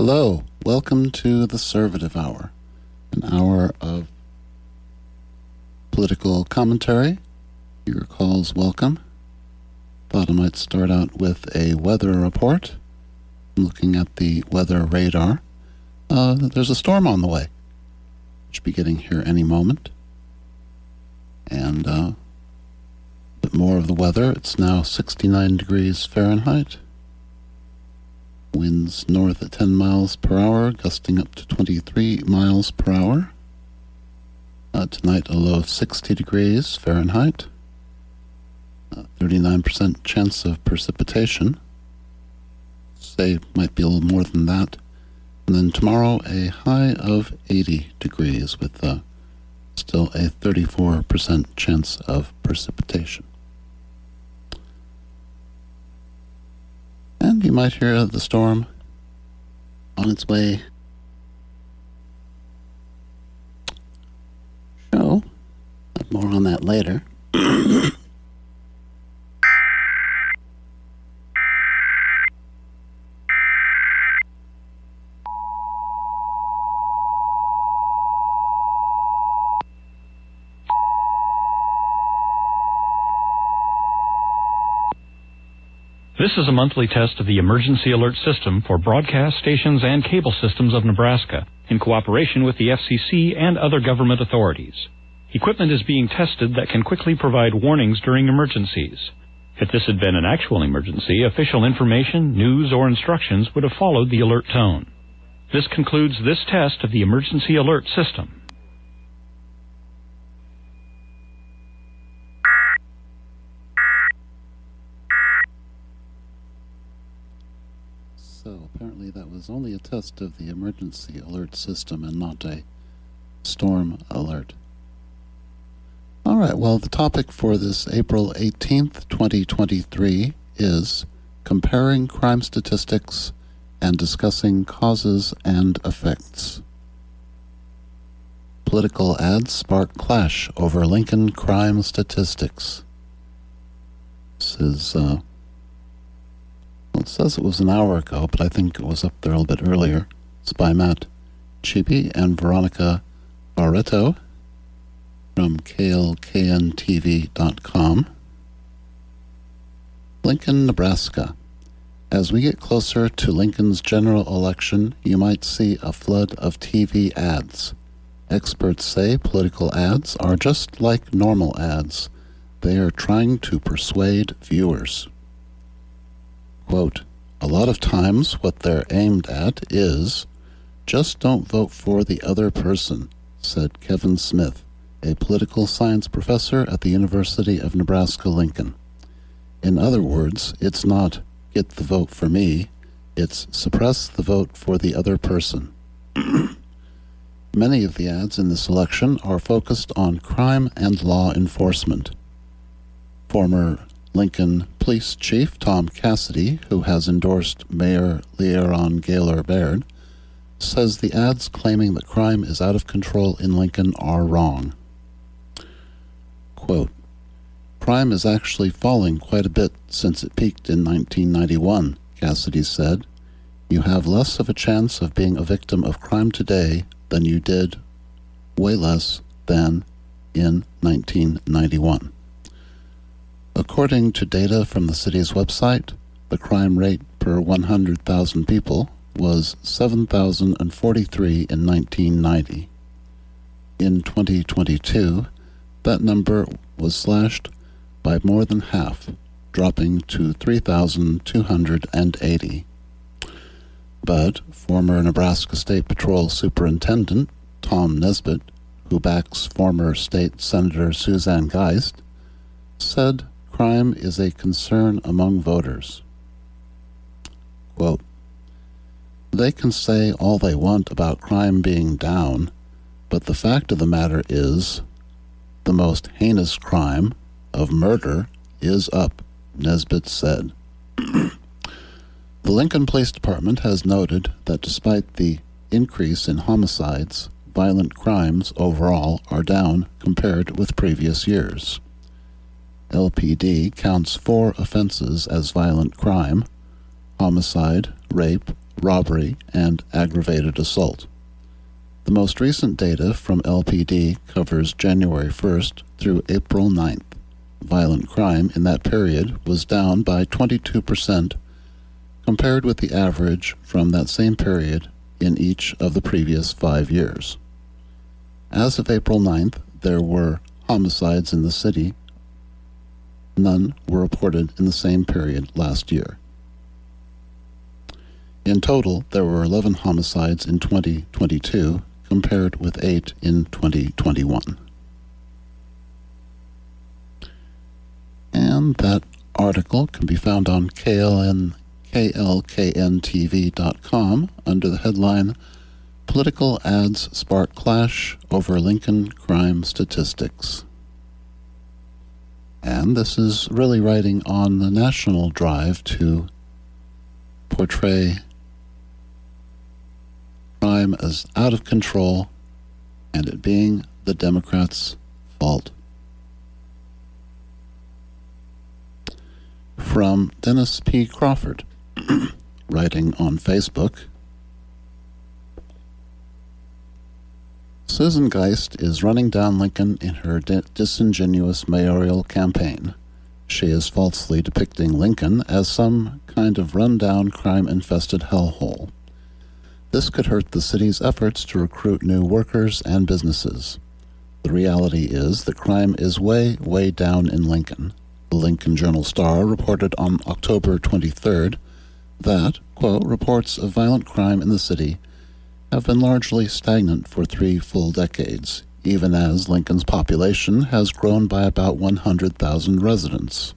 Hello, welcome to the Servative Hour, an hour of political commentary. Your calls welcome. Thought I might start out with a weather report. I'm Looking at the weather radar, uh, there's a storm on the way. Should be getting here any moment. And uh, a bit more of the weather. It's now 69 degrees Fahrenheit. Winds north at 10 miles per hour, gusting up to 23 miles per hour. Uh, tonight, a low of 60 degrees Fahrenheit. Uh, 39% chance of precipitation. Say, might be a little more than that. And then tomorrow, a high of 80 degrees with uh, still a 34% chance of precipitation. And you might hear the storm on its way. Show. More on that later. is a monthly test of the Emergency Alert System for broadcast stations and cable systems of Nebraska in cooperation with the FCC and other government authorities. Equipment is being tested that can quickly provide warnings during emergencies. If this had been an actual emergency, official information, news, or instructions would have followed the alert tone. This concludes this test of the Emergency Alert System. So apparently that was only a test of the emergency alert system and not a storm alert. All right, well, the topic for this April 18th, 2023 is comparing crime statistics and discussing causes and effects. Political ads spark clash over Lincoln crime statistics. This is uh, well, it says it was an hour ago, but I think it was up there a little bit earlier. It's by Matt Chibi and Veronica Barreto from klkntv.com. Lincoln, Nebraska. As we get closer to Lincoln's general election, you might see a flood of TV ads. Experts say political ads are just like normal ads. They are trying to persuade viewers. Quote, a lot of times what they're aimed at is just don't vote for the other person, said Kevin Smith, a political science professor at the University of Nebraska Lincoln. In other words, it's not get the vote for me, it's suppress the vote for the other person. Many of the ads in this election are focused on crime and law enforcement. Former Lincoln Police Chief Tom Cassidy, who has endorsed Mayor Leirion Gaylor Baird, says the ads claiming that crime is out of control in Lincoln are wrong. Quote, Crime is actually falling quite a bit since it peaked in 1991, Cassidy said. You have less of a chance of being a victim of crime today than you did, way less than in 1991. According to data from the city's website, the crime rate per 100,000 people was 7,043 in 1990. In 2022, that number was slashed by more than half, dropping to 3,280. But former Nebraska State Patrol Superintendent Tom Nesbitt, who backs former State Senator Suzanne Geist, said crime is a concern among voters. Quote, they can say all they want about crime being down, but the fact of the matter is the most heinous crime of murder is up, Nesbitt said. the Lincoln Police Department has noted that despite the increase in homicides, violent crimes overall are down compared with previous years. LPD counts four offenses as violent crime homicide, rape, robbery, and aggravated assault. The most recent data from LPD covers January 1st through April 9th. Violent crime in that period was down by 22% compared with the average from that same period in each of the previous five years. As of April 9th, there were homicides in the city. None were reported in the same period last year. In total, there were 11 homicides in 2022 compared with 8 in 2021. And that article can be found on KLN, klkntv.com under the headline Political Ads Spark Clash Over Lincoln Crime Statistics. And this is really writing on the national drive to portray crime as out of control and it being the Democrats' fault. From Dennis P. Crawford, writing on Facebook. Susan Geist is running down Lincoln in her di- disingenuous mayoral campaign. She is falsely depicting Lincoln as some kind of run-down, crime-infested hellhole. This could hurt the city's efforts to recruit new workers and businesses. The reality is that crime is way, way down in Lincoln. The Lincoln Journal Star reported on October 23rd that, quote, reports of violent crime in the city have been largely stagnant for three full decades, even as Lincoln's population has grown by about 100,000 residents.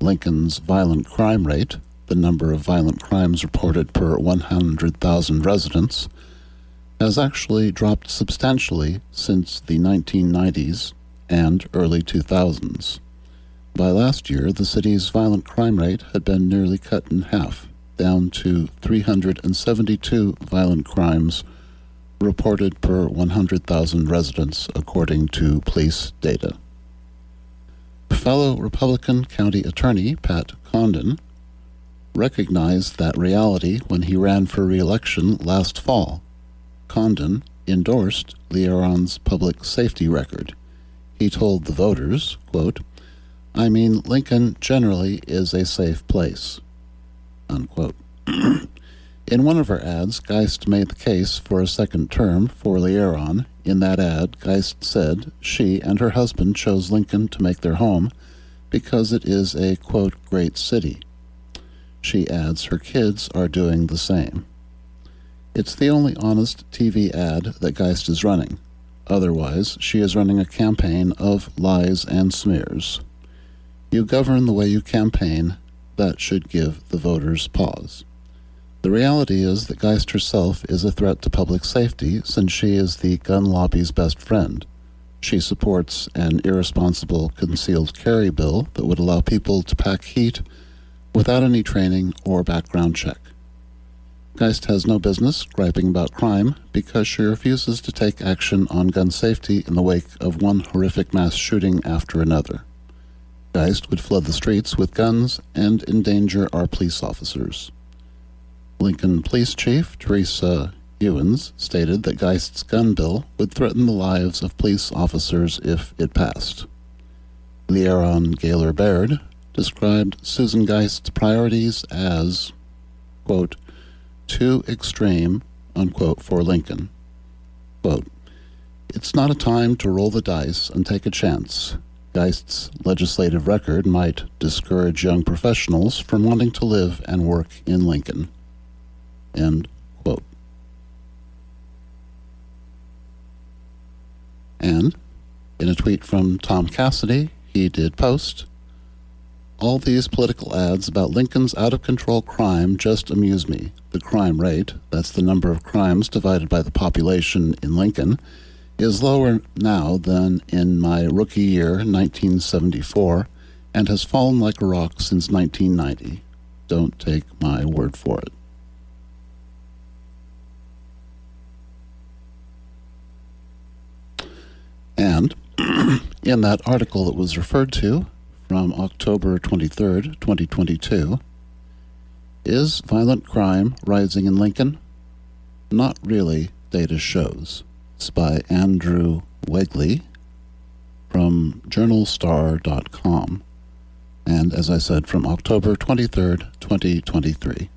Lincoln's violent crime rate, the number of violent crimes reported per 100,000 residents, has actually dropped substantially since the 1990s and early 2000s. By last year, the city's violent crime rate had been nearly cut in half, down to 372 violent crimes reported per 100,000 residents, according to police data. Fellow Republican County Attorney Pat Condon recognized that reality when he ran for re-election last fall. Condon endorsed Leirion's public safety record. He told the voters, quote, I mean, Lincoln generally is a safe place. Unquote. in one of her ads, Geist made the case for a second term for Leirion. In that ad, Geist said she and her husband chose Lincoln to make their home because it is a, quote, great city. She adds her kids are doing the same. It's the only honest TV ad that Geist is running. Otherwise, she is running a campaign of lies and smears. You govern the way you campaign, that should give the voters pause. The reality is that Geist herself is a threat to public safety since she is the gun lobby's best friend. She supports an irresponsible concealed carry bill that would allow people to pack heat without any training or background check. Geist has no business griping about crime because she refuses to take action on gun safety in the wake of one horrific mass shooting after another. Geist would flood the streets with guns and endanger our police officers. Lincoln Police Chief Teresa Ewins stated that Geist's gun bill would threaten the lives of police officers if it passed. Leirion Gaylor Baird described Susan Geist's priorities as, quote, too extreme, unquote, for Lincoln. Quote, it's not a time to roll the dice and take a chance. Geist's legislative record might discourage young professionals from wanting to live and work in Lincoln. End quote. And in a tweet from Tom Cassidy, he did post All these political ads about Lincoln's out of control crime just amuse me. The crime rate, that's the number of crimes divided by the population in Lincoln, is lower now than in my rookie year, 1974, and has fallen like a rock since 1990. Don't take my word for it. And in that article that was referred to from October 23rd, 2022, Is violent crime rising in Lincoln? Not really, data shows. It's by Andrew Wegley from journalstar.com. And as I said, from October 23rd, 2023.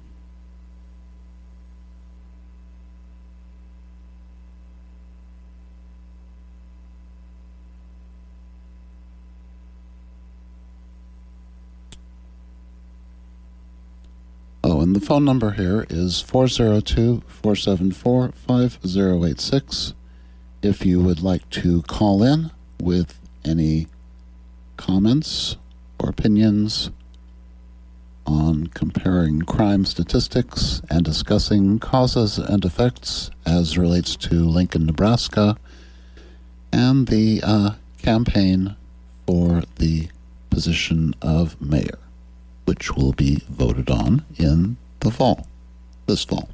Oh, and the phone number here is 402 474 5086. If you would like to call in with any comments or opinions on comparing crime statistics and discussing causes and effects as relates to Lincoln, Nebraska, and the uh, campaign for the position of mayor which will be voted on in the fall, this fall.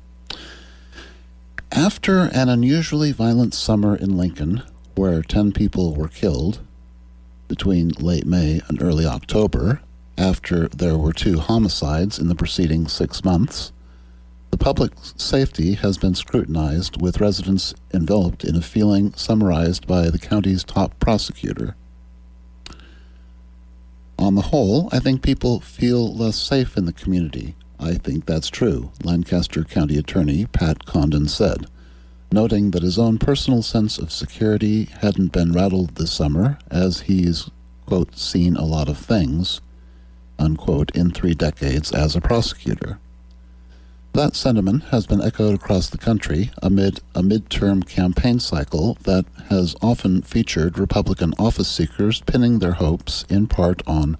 After an unusually violent summer in Lincoln, where 10 people were killed between late May and early October, after there were two homicides in the preceding six months, the public safety has been scrutinized, with residents enveloped in a feeling summarized by the county's top prosecutor on the whole, I think people feel less safe in the community. I think that's true, Lancaster County Attorney Pat Condon said, noting that his own personal sense of security hadn't been rattled this summer, as he's, quote, seen a lot of things, unquote, in three decades as a prosecutor. That sentiment has been echoed across the country amid a midterm campaign cycle that has often featured Republican office seekers pinning their hopes in part on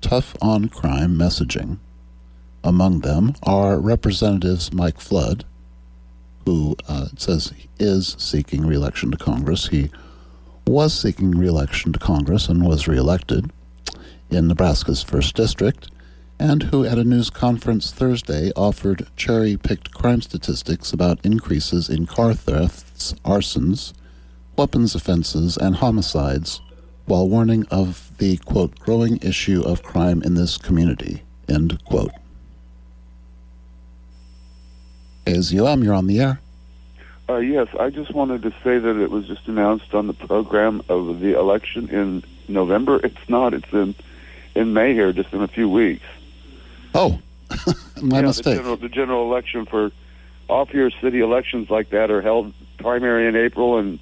tough on crime messaging. Among them are Representatives Mike Flood, who uh, says is seeking reelection to Congress. He was seeking reelection to Congress and was reelected in Nebraska's 1st District and who at a news conference Thursday offered cherry picked crime statistics about increases in car thefts, arsons, weapons offenses, and homicides, while warning of the, quote, growing issue of crime in this community, end quote. You you're on the air. Uh, yes, I just wanted to say that it was just announced on the program of the election in November. It's not. It's in in May here, just in a few weeks. Oh, my yeah, mistake. The general, the general election for off-year city elections like that are held primary in April and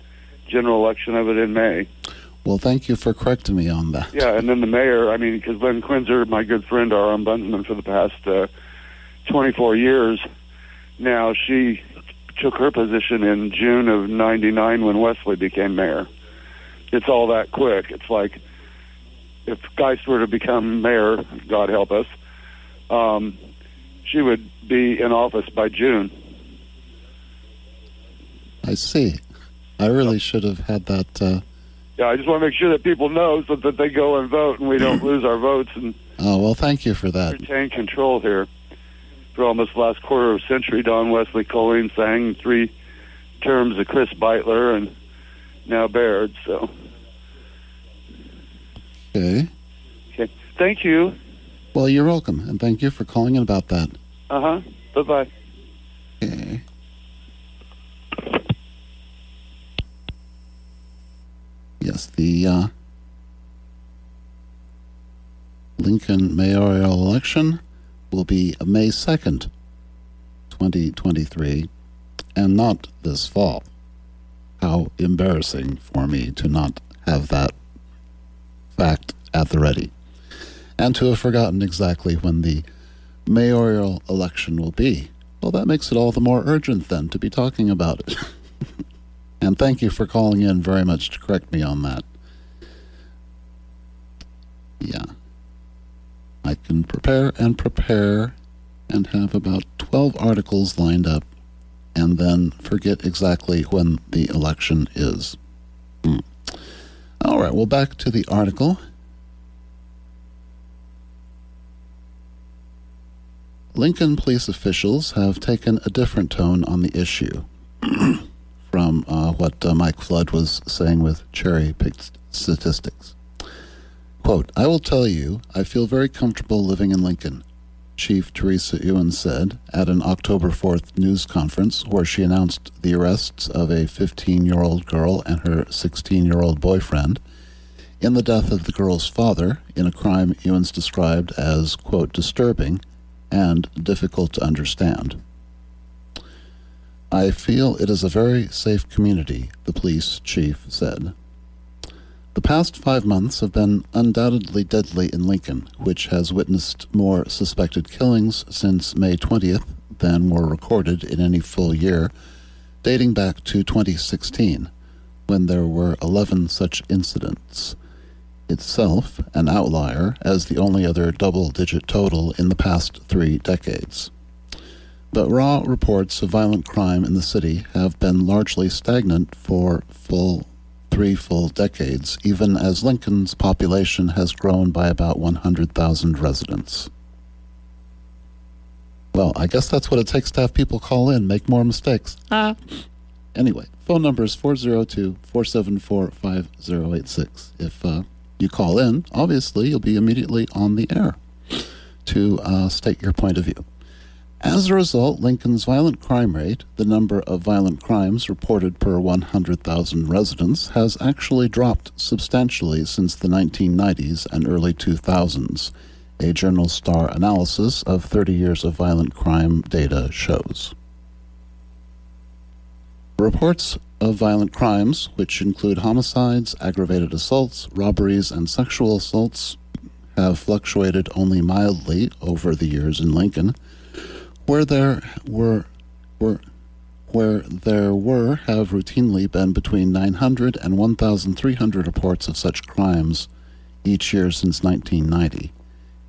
general election of it in May. Well, thank you for correcting me on that. Yeah, and then the mayor, I mean, because Lin Quenzer, my good friend, our ombudsman for the past uh, 24 years now, she took her position in June of 99 when Wesley became mayor. It's all that quick. It's like if Geist were to become mayor, God help us, um, she would be in office by June. I see. I really should have had that. Uh, Yeah, I just want to make sure that people know so that they go and vote and we don't lose our votes and oh, well, thank you for that. retain control here. For almost the last quarter of a century, Don Wesley Coleen Seng three terms of Chris Beutler and now Baird. So, Okay. okay. Thank you. Well, you're welcome, and thank you for calling in about that. Uh huh. Bye bye. Okay. Yes, the uh, Lincoln mayoral election will be May 2nd, 2023, and not this fall. How embarrassing for me to not have that fact at the ready and to have forgotten exactly when the mayoral election will be. Well, that makes it all the more urgent then to be talking about it. and thank you for calling in very much to correct me on that. Yeah. I can prepare and prepare and have about 12 articles lined up and then forget exactly when the election is. Hmm. All right, well, back to the article. Lincoln police officials have taken a different tone on the issue from uh, what uh, Mike Flood was saying with cherry picked statistics. Quote, I will tell you, I feel very comfortable living in Lincoln. Chief Teresa Ewan said at an October 4th news conference where she announced the arrests of a 15 year old girl and her 16 year old boyfriend in the death of the girl's father in a crime Ewins described as, quote, disturbing and difficult to understand. I feel it is a very safe community, the police chief said. The past five months have been undoubtedly deadly in Lincoln, which has witnessed more suspected killings since May 20th than were recorded in any full year, dating back to 2016, when there were 11 such incidents. Itself an outlier as the only other double digit total in the past three decades. But raw reports of violent crime in the city have been largely stagnant for full three full decades, even as Lincoln's population has grown by about 100,000 residents. Well, I guess that's what it takes to have people call in, make more mistakes. Ah. Anyway, phone number is 402 474 5086. If uh, you call in, obviously you'll be immediately on the air to uh, state your point of view. As a result, Lincoln's violent crime rate, the number of violent crimes reported per 100,000 residents, has actually dropped substantially since the 1990s and early 2000s, a Journal Star analysis of 30 years of violent crime data shows. Reports of violent crimes, which include homicides, aggravated assaults, robberies, and sexual assaults, have fluctuated only mildly over the years in Lincoln where there were, were where there were have routinely been between 900 and 1,300 reports of such crimes each year since 1990.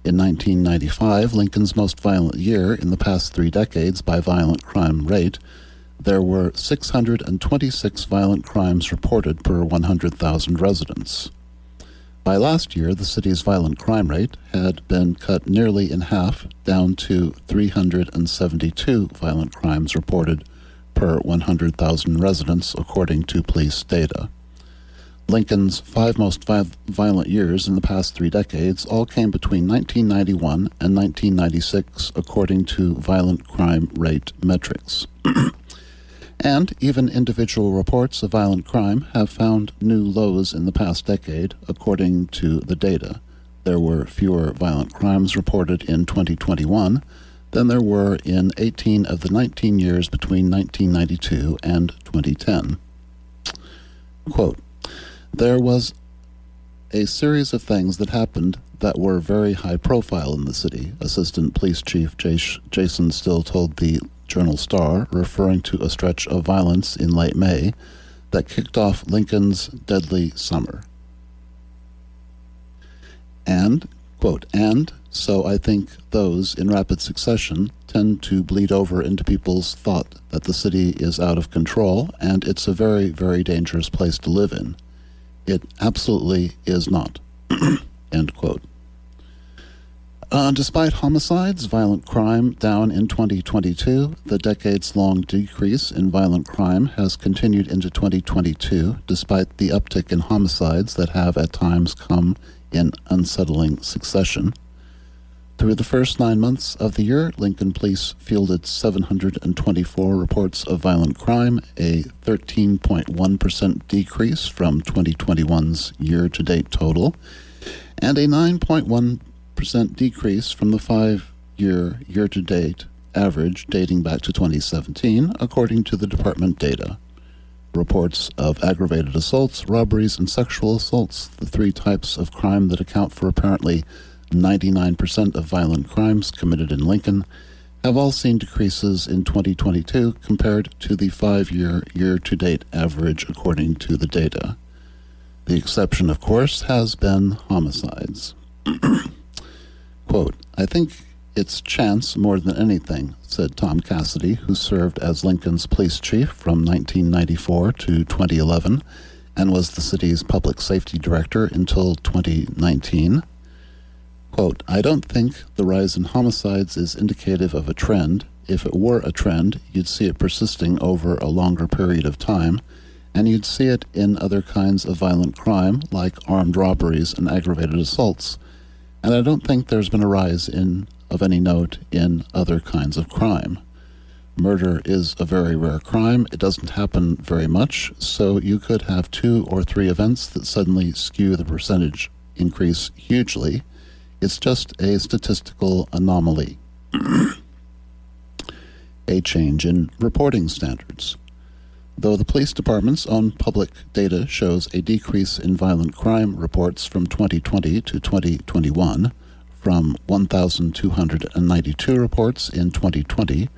In 1995, Lincoln's most violent year in the past three decades by violent crime rate, there were 626 violent crimes reported per 100,000 residents. By last year, the city's violent crime rate had been cut nearly in half, down to 372 violent crimes reported per 100,000 residents, according to police data. Lincoln's five most violent years in the past three decades all came between 1991 and 1996, according to violent crime rate metrics. And even individual reports of violent crime have found new lows in the past decade, according to the data. There were fewer violent crimes reported in 2021 than there were in 18 of the 19 years between 1992 and 2010. Quote, there was a series of things that happened that were very high profile in the city, Assistant Police Chief Jason Stille told the Journal Star, referring to a stretch of violence in late May that kicked off Lincoln's deadly summer. And, quote, and so I think those in rapid succession tend to bleed over into people's thought that the city is out of control and it's a very, very dangerous place to live in. It absolutely is not. End quote. Uh, despite homicides, violent crime down in 2022, the decades long decrease in violent crime has continued into 2022, despite the uptick in homicides that have at times come in unsettling succession. Through the first nine months of the year, Lincoln Police fielded 724 reports of violent crime, a 13.1% decrease from 2021's year to date total, and a 9.1 percent decrease from the five year year to date average dating back to 2017, according to the department data. Reports of aggravated assaults, robberies, and sexual assaults, the three types of crime that account for apparently 99% of violent crimes committed in Lincoln, have all seen decreases in 2022 compared to the five year year to date average, according to the data. The exception, of course, has been homicides. Quote, I think it's chance more than anything, said Tom Cassidy, who served as Lincoln's police chief from 1994 to 2011 and was the city's public safety director until 2019. Quote, I don't think the rise in homicides is indicative of a trend. If it were a trend, you'd see it persisting over a longer period of time, and you'd see it in other kinds of violent crime like armed robberies and aggravated assaults And I don't think there's been a rise in of any note in other kinds of crime. Murder is a very rare crime. It doesn't happen very much, so you could have two or three events that suddenly skew the percentage increase hugely. It's just a statistical anomaly. a change in reporting standards. Though the police department's own public data shows a decrease in violent crime reports from 2020 to 2021, from 1,292 reports in 2020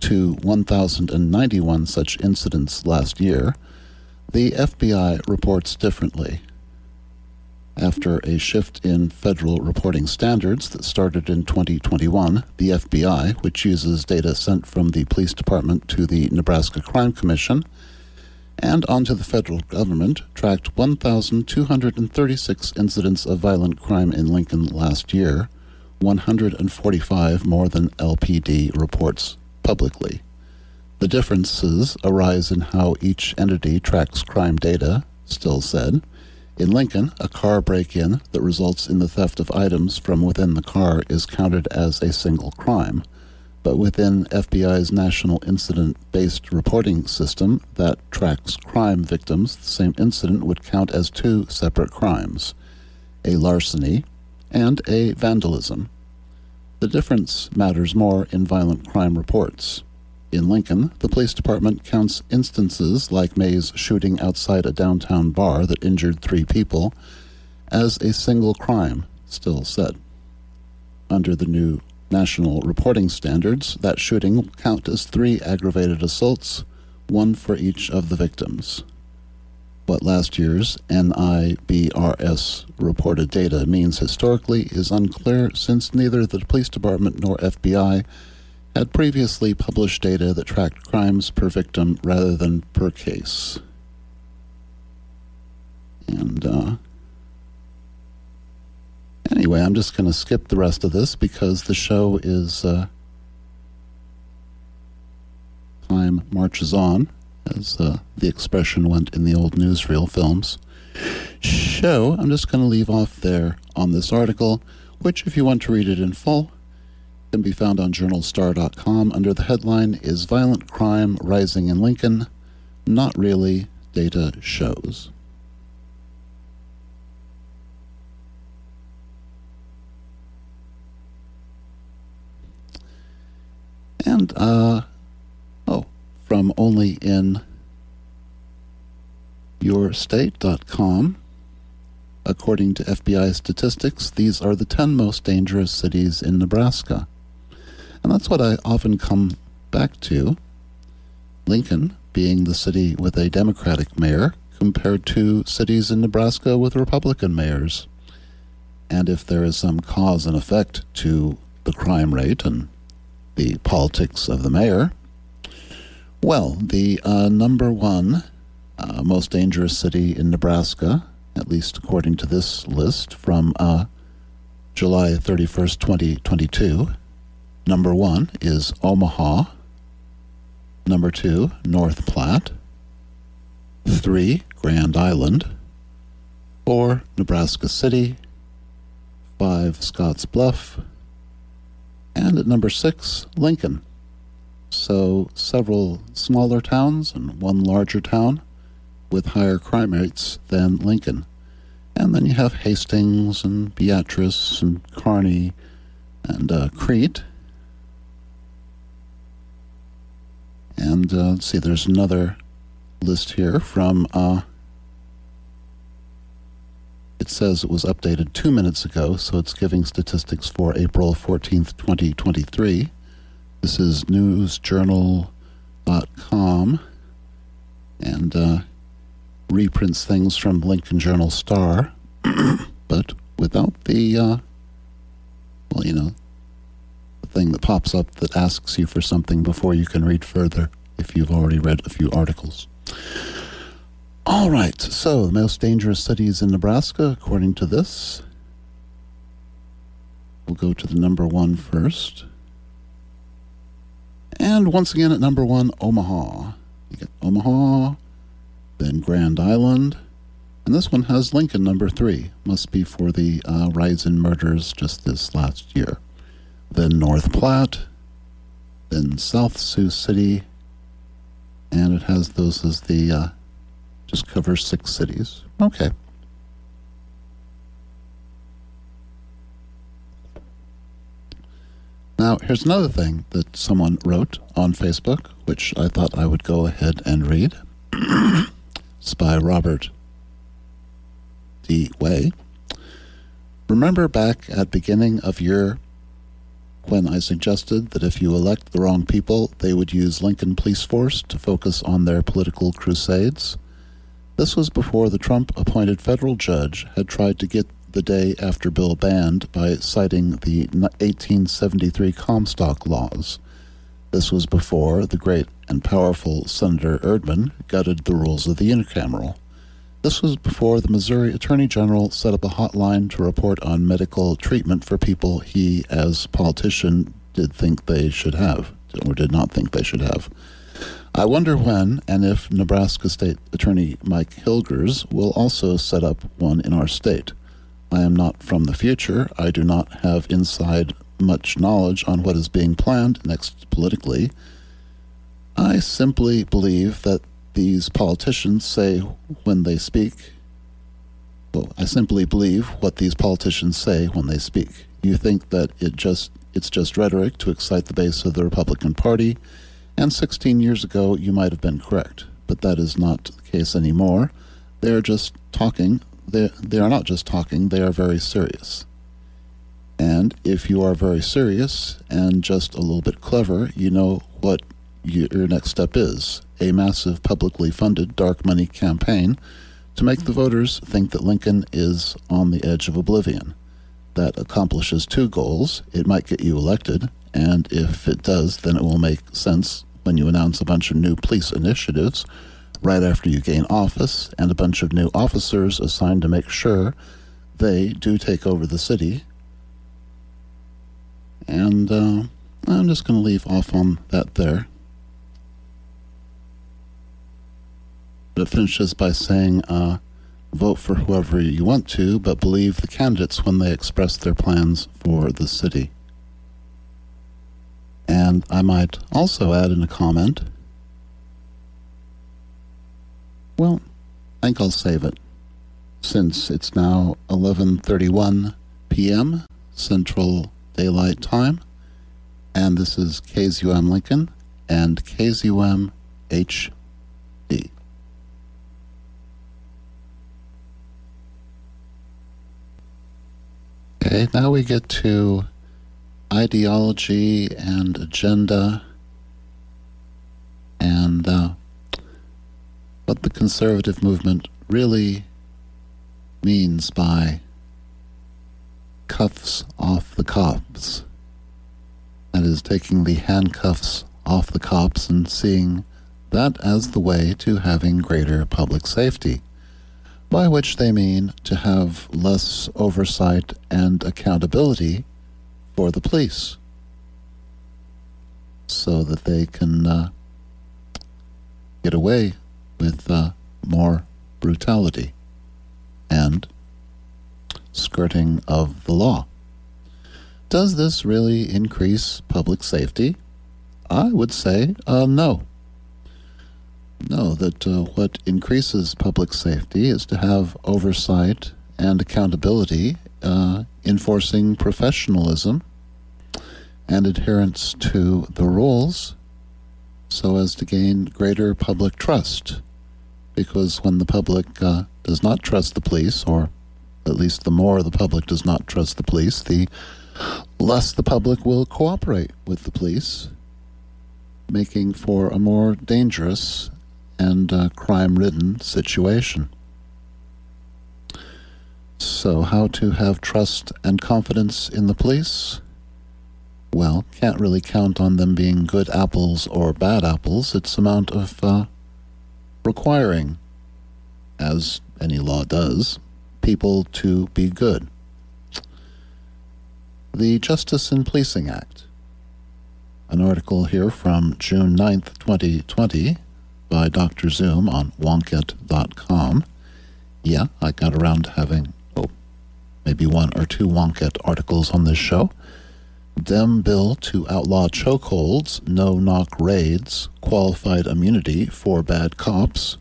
to 1,091 such incidents last year, the FBI reports differently. After a shift in federal reporting standards that started in 2021, the FBI, which uses data sent from the police department to the Nebraska Crime Commission and onto the federal government, tracked 1,236 incidents of violent crime in Lincoln last year, 145 more than LPD reports publicly. The differences arise in how each entity tracks crime data, Stille said. In Lincoln, a car break in that results in the theft of items from within the car is counted as a single crime. But within FBI's National Incident Based Reporting System that tracks crime victims, the same incident would count as two separate crimes a larceny and a vandalism. The difference matters more in violent crime reports. In Lincoln, the police department counts instances like May's shooting outside a downtown bar that injured three people as a single crime, Stille said. Under the new national reporting standards, that shooting will count as three aggravated assaults, one for each of the victims. What last year's NIBRS reported data means historically is unclear since neither the police department nor FBI had previously published data that tracked crimes per victim rather than per case. And uh, anyway, I'm just going to skip the rest of this because the show is uh, time marches on as uh, the expression went in the old newsreel films. Show, I'm just going to leave off there on this article, which, if you want to read it in full, can be found on journalstar.com under the headline Is Violent Crime Rising in Lincoln? Not Really, Data Shows. And, uh, oh, from only in your yourstate.com. According to FBI statistics, these are the 10 most dangerous cities in Nebraska. And that's what I often come back to. Lincoln being the city with a Democratic mayor compared to cities in Nebraska with Republican mayors. And if there is some cause and effect to the crime rate and the politics of the mayor, well, the uh, number one uh, most dangerous city in Nebraska, at least according to this list from uh, July 31st, 2022, number one is Omaha. Number two, North Platte. Three, Grand Island. Four, Nebraska City. Five, Scottsbluff. And at number six, Lincoln. So several smaller towns and one larger town with higher crime rates than Lincoln. And then you have Hastings and Beatrice and Kearney and uh, Crete. And uh, let's see, there's another list here from, uh, it says it was updated two minutes ago, so it's giving statistics for April 14th, 2023. This is newsjournal.com and uh, reprints things from Lincoln Journal Star, but without the, uh, well, you know, thing that pops up that asks you for something before you can read further if you've already read a few articles. All right, so the most dangerous cities in Nebraska, according to this. We'll go to the number one first. And once again at number one, Omaha. You get Omaha, then Grand Island, And this one has Lincoln number three. Must be for the uh, rise in murders just this last year. Then North Platte, then South Sioux City, and it has those as the uh, just covers six cities. Okay. Now, here's another thing that someone wrote on Facebook, which I thought I would go ahead and read. it's by Robert D. Way. Remember back at beginning of year when I suggested that if you elect the wrong people, they would use Lincoln Police Force to focus on their political crusades? This was before the Trump appointed federal judge had tried to get the day after bill banned by citing the 1873 Comstock laws. This was before the great and powerful Senator Erdman gutted the rules of the unicameral. This was before the Missouri Attorney General set up a hotline to report on medical treatment for people he, as politician, did think they should have, or did not think they should have. I wonder when and if Nebraska State Attorney Mike Hilgers will also set up one in our state. I am not from the future. I do not have inside much knowledge on what is being planned next politically. I simply believe that these politicians say when they speak. Well, I simply believe what these politicians say when they speak. You think that it just it's just rhetoric to excite the base of the Republican Party, and 16 years ago you might have been correct, but that is not the case anymore. They are just talking they, they are not just talking, they are very serious. And if you are very serious and just a little bit clever, you know what your next step is a massive publicly funded dark money campaign to make the voters think that Lincoln is on the edge of oblivion. That accomplishes two goals. It might get you elected, and if it does, then it will make sense when you announce a bunch of new police initiatives right after you gain office, and a bunch of new officers assigned to make sure they do take over the city. And uh, I'm just going to leave off on that there. But it finishes by saying, uh, vote for whoever you want to, but believe the candidates when they express their plans for the city. And I might also add in a comment well, I think I'll save it. Since it's now 11:31 p.m. Central Daylight Time, and this is KZUM Lincoln and KZUM HD. Okay, now we get to ideology and agenda and uh, what the conservative movement really means by cuffs off the cops. That is, taking the handcuffs off the cops and seeing that as the way to having greater public safety, by which they mean to have less oversight and accountability for the police so that they can uh, get away with uh, more brutality and skirting of the law. Does this really increase public safety? I would say uh, no. No, that uh, what increases public safety is to have oversight and accountability, uh, enforcing professionalism and adherence to the rules so as to gain greater public trust. Because when the public uh, does not trust the police, or at least the more the public does not trust the police, the less the public will cooperate with the police, making for a more dangerous and uh, crime ridden situation. So, how to have trust and confidence in the police? Well, can't really count on them being good apples or bad apples. It's amount of uh, requiring, as any law does, people to be good. The Justice in Policing Act. An article here from June 9th, 2020, by Dr. Zoom on wonkette.com. yeah, I got around to having, oh, maybe one or two wonket articles on this show. Dem bill to outlaw chokeholds, no knock raids, qualified immunity for bad cops.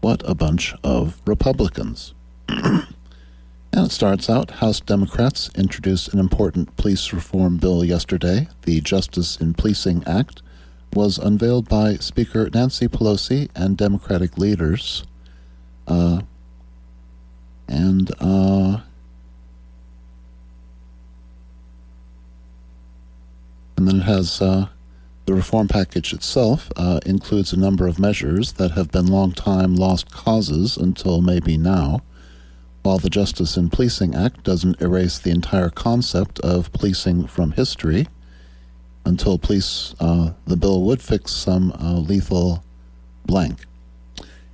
What a bunch of Republicans. and it starts out House Democrats introduced an important police reform bill yesterday. The Justice in Policing Act was unveiled by Speaker Nancy Pelosi and Democratic leaders. Uh, and uh, and then it has uh, the reform package itself uh, includes a number of measures that have been long time lost causes until maybe now. While the Justice in Policing Act doesn't erase the entire concept of policing from history, until police, uh, the bill would fix some uh, lethal blank.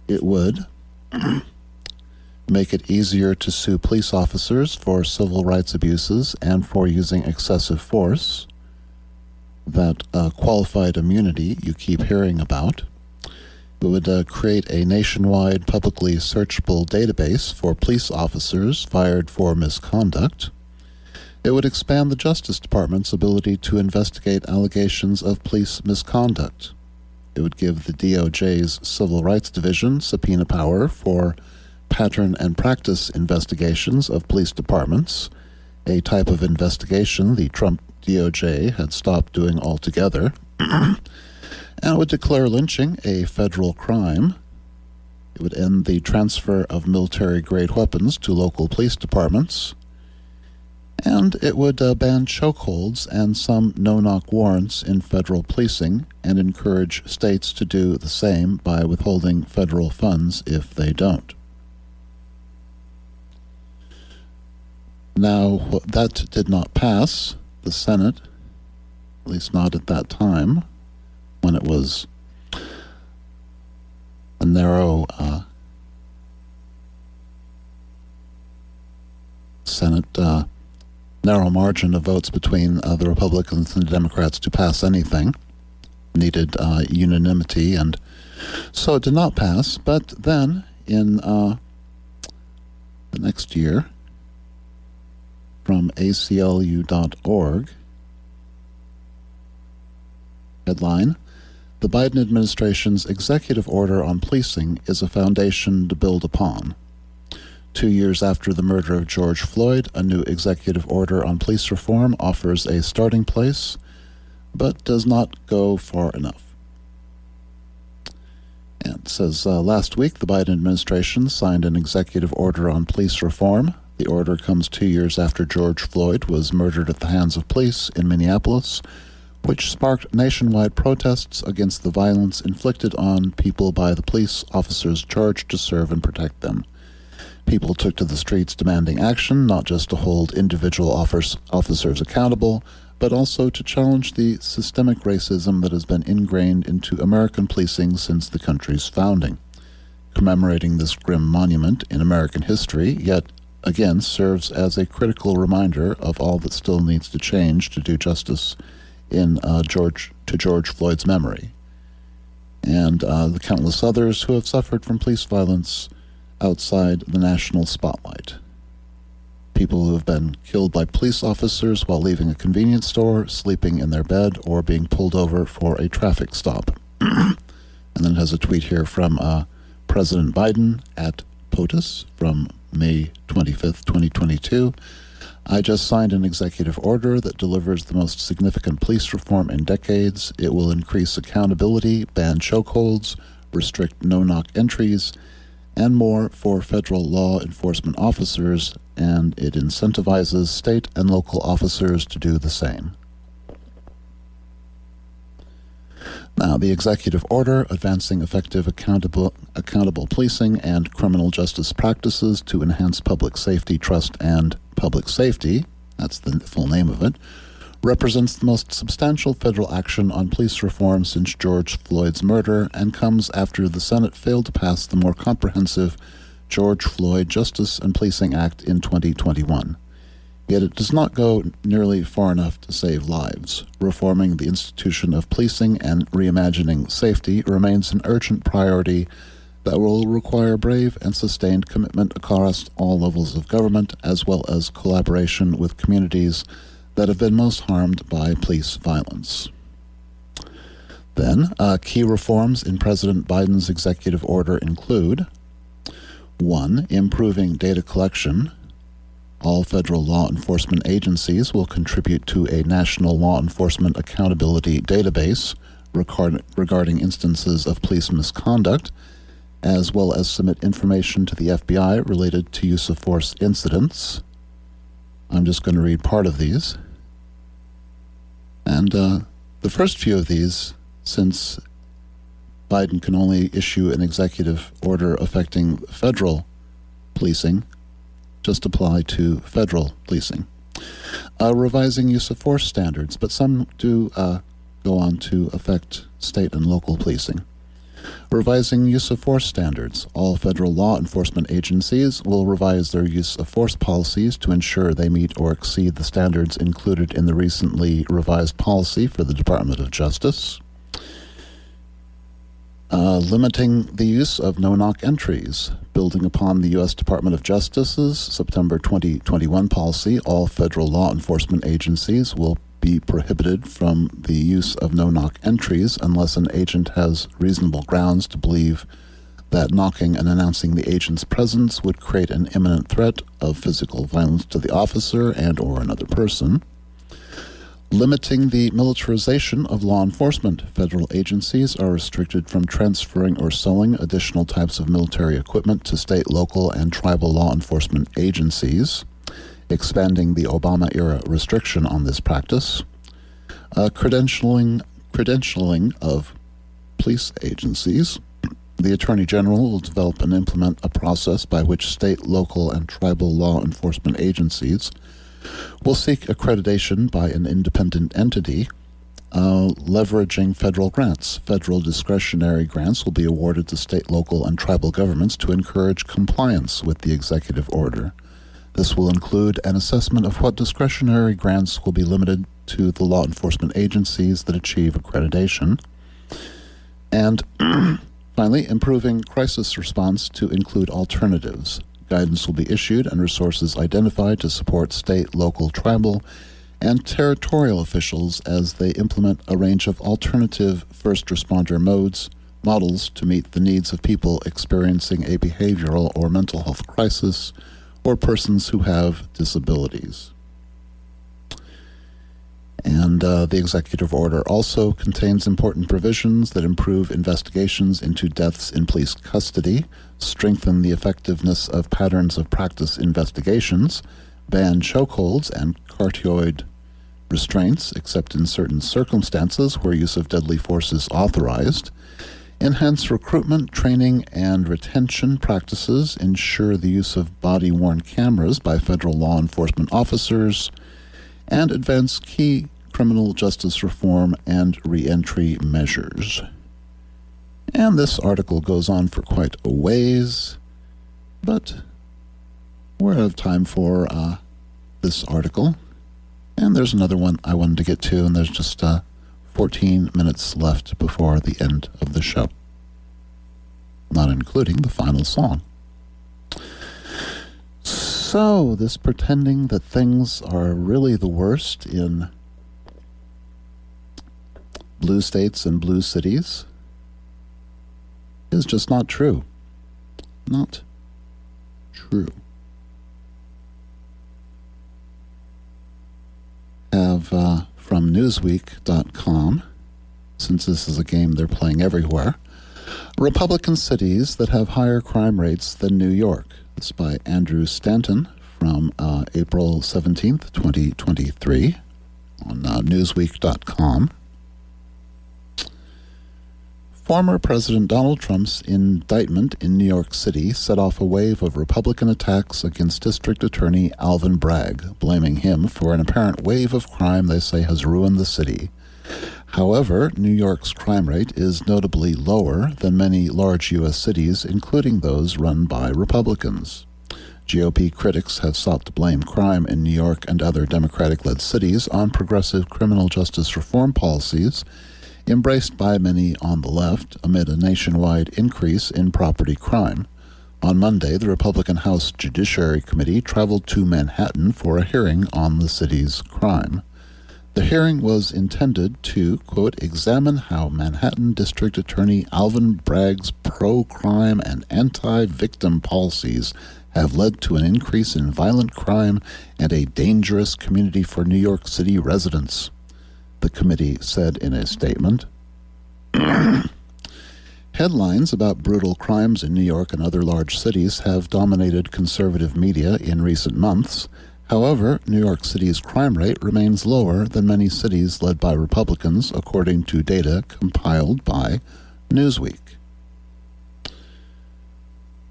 It would make it easier to sue police officers for civil rights abuses and for using excessive force. That uh, qualified immunity you keep hearing about. It would uh, create a nationwide publicly searchable database for police officers fired for misconduct. It would expand the Justice Department's ability to investigate allegations of police misconduct. It would give the DOJ's Civil Rights Division subpoena power for pattern and practice investigations of police departments, a type of investigation the Trump DOJ had stopped doing altogether, and it would declare lynching a federal crime. It would end the transfer of military grade weapons to local police departments. And it would uh, ban chokeholds and some no knock warrants in federal policing and encourage states to do the same by withholding federal funds if they don't. Now, that did not pass the Senate, at least not at that time, when it was a narrow uh, Senate, uh, narrow margin of votes between uh, the Republicans and the Democrats to pass anything. Needed uh, unanimity, and so it did not pass. But then, in uh, the next year, from aclu.org. Headline The Biden administration's executive order on policing is a foundation to build upon. Two years after the murder of George Floyd, a new executive order on police reform offers a starting place, but does not go far enough. And says uh, last week the Biden administration signed an executive order on police reform the order comes two years after George Floyd was murdered at the hands of police in Minneapolis, which sparked nationwide protests against the violence inflicted on people by the police officers charged to serve and protect them. People took to the streets demanding action, not just to hold individual officers accountable, but also to challenge the systemic racism that has been ingrained into American policing since the country's founding. Commemorating this grim monument in American history, yet again serves as a critical reminder of all that still needs to change to do justice in uh, George to George Floyd's memory, and uh, the countless others who have suffered from police violence outside the national spotlight. People who have been killed by police officers while leaving a convenience store, sleeping in their bed, or being pulled over for a traffic stop. and then it has a tweet here from uh, President Biden at POTUS from May 25th, 2022. I just signed an executive order that delivers the most significant police reform in decades. It will increase accountability, ban chokeholds, restrict no knock entries, and more for federal law enforcement officers, and it incentivizes state and local officers to do the same. Now, the executive order advancing effective accountable, accountable policing and criminal justice practices to enhance public safety, trust, and public safety that's the full name of it represents the most substantial federal action on police reform since George Floyd's murder and comes after the Senate failed to pass the more comprehensive George Floyd Justice and Policing Act in 2021. Yet it does not go nearly far enough to save lives. Reforming the institution of policing and reimagining safety remains an urgent priority that will require brave and sustained commitment across all levels of government, as well as collaboration with communities that have been most harmed by police violence. Then, uh, key reforms in President Biden's executive order include 1. Improving data collection. All federal law enforcement agencies will contribute to a national law enforcement accountability database regarding instances of police misconduct as well as submit information to the FBI related to use of force incidents. I'm just going to read part of these. And uh, the first few of these, since Biden can only issue an executive order affecting federal policing, just apply to federal policing. Uh, revising use of force standards, but some do uh, go on to affect state and local policing. Revising use of force standards. All federal law enforcement agencies will revise their use of force policies to ensure they meet or exceed the standards included in the recently revised policy for the Department of Justice. Uh, limiting the use of no knock entries. Building upon the U.S. Department of Justice's September 2021 policy, all federal law enforcement agencies will be prohibited from the use of no knock entries unless an agent has reasonable grounds to believe that knocking and announcing the agent's presence would create an imminent threat of physical violence to the officer and or another person. Limiting the militarization of law enforcement. Federal agencies are restricted from transferring or selling additional types of military equipment to state local and tribal law enforcement agencies expanding the Obama era restriction on this practice, uh, credentialing, credentialing of police agencies. The Attorney General will develop and implement a process by which state, local, and tribal law enforcement agencies will seek accreditation by an independent entity uh, leveraging federal grants. Federal discretionary grants will be awarded to state, local, and tribal governments to encourage compliance with the executive order. This will include an assessment of what discretionary grants will be limited to the law enforcement agencies that achieve accreditation. And finally, improving crisis response to include alternatives. Guidance will be issued and resources identified to support state, local, tribal, and territorial officials as they implement a range of alternative first responder modes models to meet the needs of people experiencing a behavioral or mental health crisis or persons who have disabilities. And uh, the executive order also contains important provisions that improve investigations into deaths in police custody, strengthen the effectiveness of patterns of practice investigations, ban chokeholds and carotid restraints, except in certain circumstances where use of deadly force is authorized, Enhance recruitment, training, and retention practices. Ensure the use of body worn cameras by federal law enforcement officers. And advance key criminal justice reform and reentry measures. And this article goes on for quite a ways, but we're out of time for uh, this article. And there's another one I wanted to get to, and there's just uh, 14 minutes left before the end of the show, not including the final song. So, this pretending that things are really the worst in blue states and blue cities is just not true. Not true. Have uh, from Newsweek.com, since this is a game they're playing everywhere. Republican cities that have higher crime rates than New York. It's by Andrew Stanton from uh, April 17th, 2023, on uh, Newsweek.com. Former President Donald Trump's indictment in New York City set off a wave of Republican attacks against District Attorney Alvin Bragg, blaming him for an apparent wave of crime they say has ruined the city. However, New York's crime rate is notably lower than many large U.S. cities, including those run by Republicans. GOP critics have sought to blame crime in New York and other Democratic led cities on progressive criminal justice reform policies embraced by many on the left amid a nationwide increase in property crime. On Monday, the Republican House Judiciary Committee traveled to Manhattan for a hearing on the city's crime. The hearing was intended to, quote, examine how Manhattan District Attorney Alvin Bragg's pro crime and anti victim policies have led to an increase in violent crime and a dangerous community for New York City residents. The committee said in a statement. Headlines about brutal crimes in New York and other large cities have dominated conservative media in recent months However, New York City's crime rate remains lower than many cities led by Republicans, according to data compiled by Newsweek.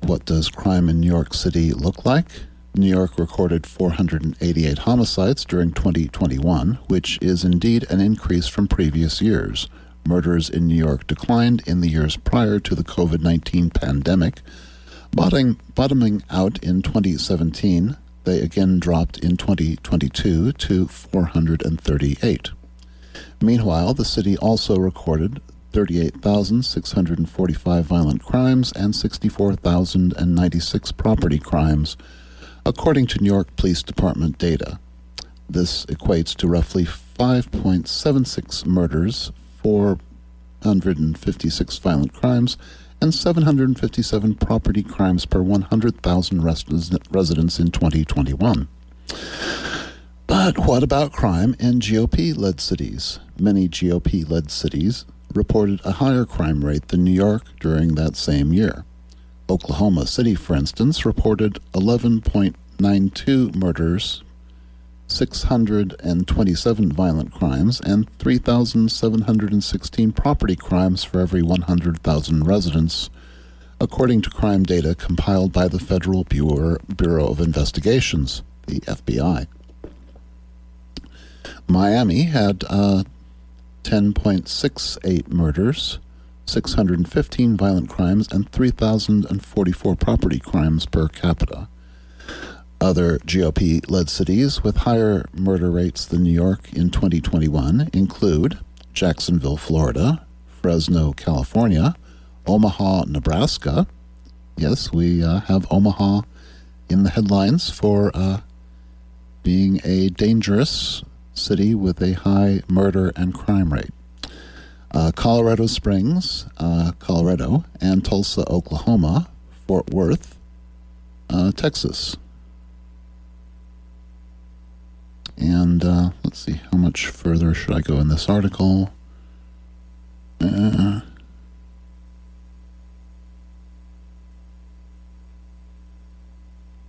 What does crime in New York City look like? New York recorded 488 homicides during 2021, which is indeed an increase from previous years. Murders in New York declined in the years prior to the COVID 19 pandemic, bottoming out in 2017 they again dropped in 2022 to 438. Meanwhile, the city also recorded 38,645 violent crimes and 64,096 property crimes, according to New York Police Department data. This equates to roughly 5.76 murders, 456 violent crimes, and 757 property crimes per 100,000 residents in 2021. But what about crime in GOP led cities? Many GOP led cities reported a higher crime rate than New York during that same year. Oklahoma City, for instance, reported 11.92 murders 627 violent crimes, and 3,716 property crimes for every 100,000 residents, according to crime data compiled by the Federal Bureau, of Investigations, the FBI. Miami had uh, 10.68 murders, 615 violent crimes, and 3,044 property crimes per capita. Other GOP led cities with higher murder rates than New York in 2021 include Jacksonville, Florida, Fresno, California, Omaha, Nebraska. Yes, we uh, have Omaha in the headlines for uh, being a dangerous city with a high murder and crime rate. Uh, Colorado Springs, uh, Colorado, and Tulsa, Oklahoma, Fort Worth, uh, Texas. And uh, let's see, how much further should I go in this article? Uh,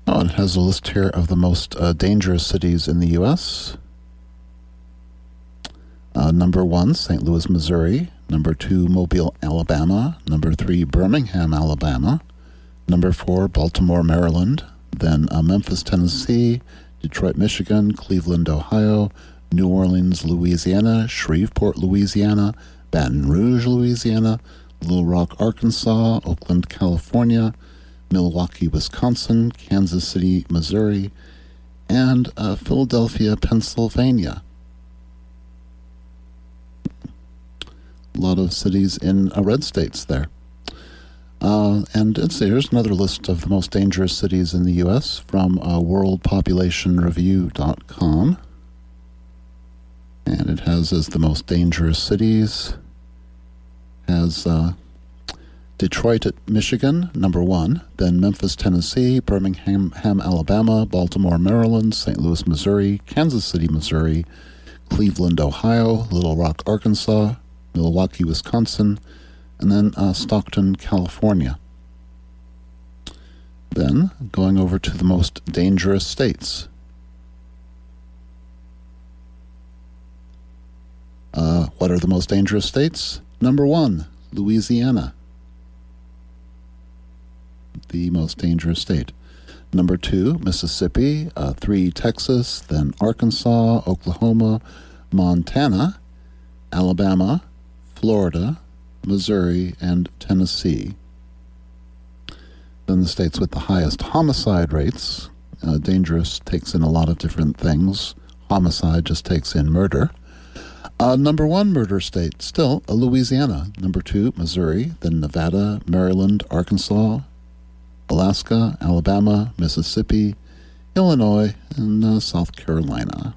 oh, it has a list here of the most uh, dangerous cities in the U.S. Uh, number one, St. Louis, Missouri. Number two, Mobile, Alabama. Number three, Birmingham, Alabama. Number four, Baltimore, Maryland. Then uh, Memphis, Tennessee. Detroit, Michigan, Cleveland, Ohio, New Orleans, Louisiana, Shreveport, Louisiana, Baton Rouge, Louisiana, Little Rock, Arkansas, Oakland, California, Milwaukee, Wisconsin, Kansas City, Missouri, and uh, Philadelphia, Pennsylvania. A lot of cities in uh, red states there. Uh, and let's see, here's another list of the most dangerous cities in the U.S. from uh, worldpopulationreview.com. And it has as the most dangerous cities, has uh, Detroit, Michigan, number one, then Memphis, Tennessee, Birmingham, Alabama, Baltimore, Maryland, St. Louis, Missouri, Kansas City, Missouri, Cleveland, Ohio, Little Rock, Arkansas, Milwaukee, Wisconsin, and then uh, Stockton, California. Then going over to the most dangerous states. Uh, what are the most dangerous states? Number one, Louisiana. The most dangerous state. Number two, Mississippi. Uh, three, Texas. Then Arkansas, Oklahoma, Montana, Alabama, Florida, Missouri, and Tennessee. Then the states with the highest homicide rates. Uh, dangerous takes in a lot of different things. Homicide just takes in murder. Uh, number one murder state, still uh, Louisiana. Number two, Missouri. Then Nevada, Maryland, Arkansas, Alaska, Alabama, Mississippi, Illinois, and uh, South Carolina.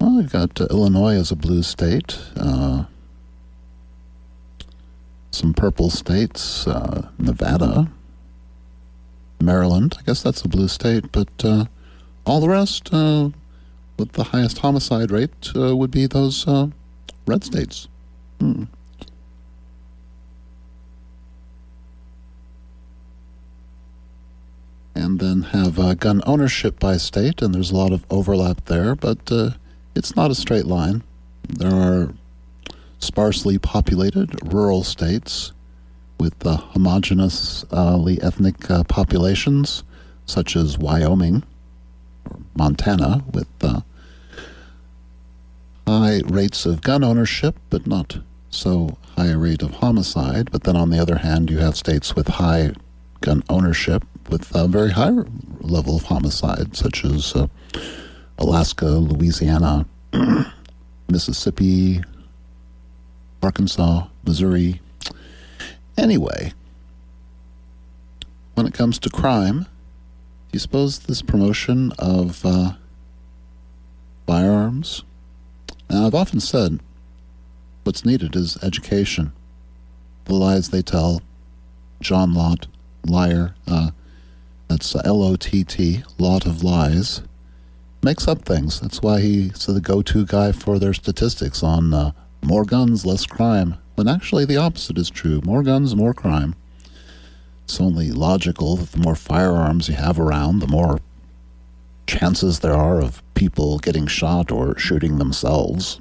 Well, we've got uh, Illinois as a blue state. Uh, some purple states, uh, Nevada, Maryland. I guess that's a blue state, but uh, all the rest uh, with the highest homicide rate uh, would be those red states. Hmm. And then have gun ownership by state, and there's a lot of overlap there, but it's not a straight line. There are sparsely populated rural states with uh, homogeneously ethnic uh, populations, such as Wyoming or Montana, with uh, high rates of gun ownership, but not so high a rate of homicide. But then on the other hand, you have states with high gun ownership with a very high level of homicide, such as uh, Alaska, Louisiana, Mississippi, Arkansas, Missouri. Anyway, when it comes to crime, do you suppose this promotion of uh, firearms? Now, I've often said what's needed is education. The lies they tell, John Lott, liar, uh, that's L O T T, lot of lies, makes up things. That's why he's the go to guy for their statistics on uh, more guns, less crime, when actually the opposite is true more guns, more crime. It's only logical that the more firearms you have around, the more chances there are of people getting shot or shooting themselves.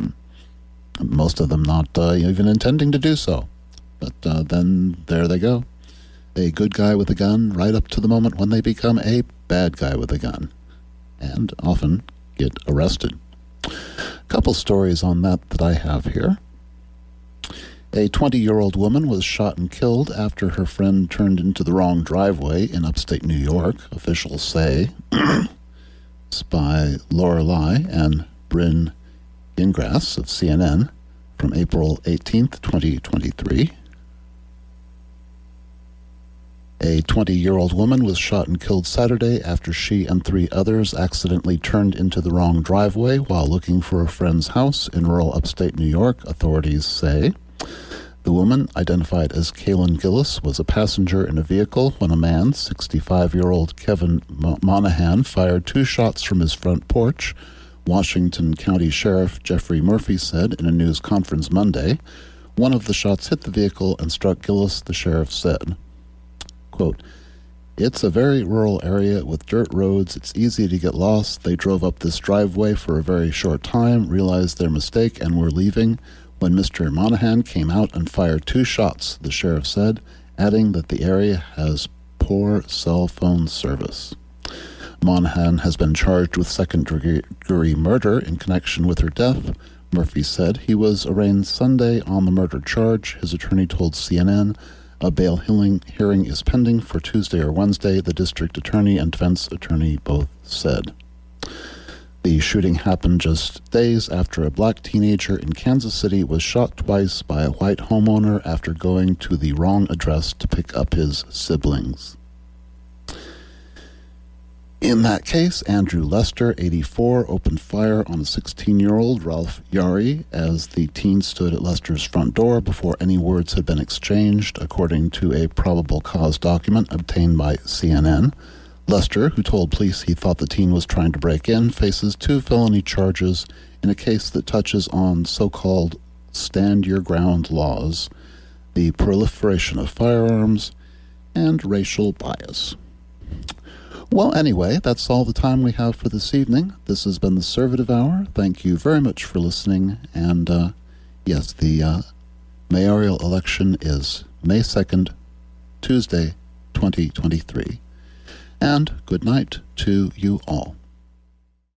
Most of them not uh, even intending to do so. But uh, then there they go. A good guy with a gun right up to the moment when they become a bad guy with a gun. And often get arrested A couple stories on that that I have here. A 20 year old woman was shot and killed after her friend turned into the wrong driveway in upstate New York, officials say. by Laura Ly and Brynn Gingras of CNN from April 18th, 2023. A 20 year old woman was shot and killed Saturday after she and three others accidentally turned into the wrong driveway while looking for a friend's house in rural upstate New York, authorities say. The woman, identified as Kaylin Gillis, was a passenger in a vehicle when a man, 65 year old Kevin Monahan, fired two shots from his front porch. Washington County Sheriff Jeffrey Murphy said in a news conference Monday. One of the shots hit the vehicle and struck Gillis, the sheriff said. Quote, it's a very rural area with dirt roads. It's easy to get lost. They drove up this driveway for a very short time, realized their mistake, and were leaving when Mr. Monahan came out and fired two shots, the sheriff said, adding that the area has poor cell phone service. Monahan has been charged with second degree murder in connection with her death. Murphy said he was arraigned Sunday on the murder charge, his attorney told CNN. A bail hearing is pending for Tuesday or Wednesday, the district attorney and defense attorney both said. The shooting happened just days after a black teenager in Kansas City was shot twice by a white homeowner after going to the wrong address to pick up his siblings. In that case, Andrew Lester, 84, opened fire on a 16 year old Ralph Yarl as the teen stood at Lester's front door before any words had been exchanged, according to a probable cause document obtained by CNN. Lester, who told police he thought the teen was trying to break in, faces two felony charges in a case that touches on so called stand your ground laws, the proliferation of firearms, and racial bias. Well, anyway, that's all the time we have for this evening. This has been the Servative Hour. Thank you very much for listening. And uh, yes, the uh, mayoral election is May 2nd, Tuesday, 2023. And good night to you all.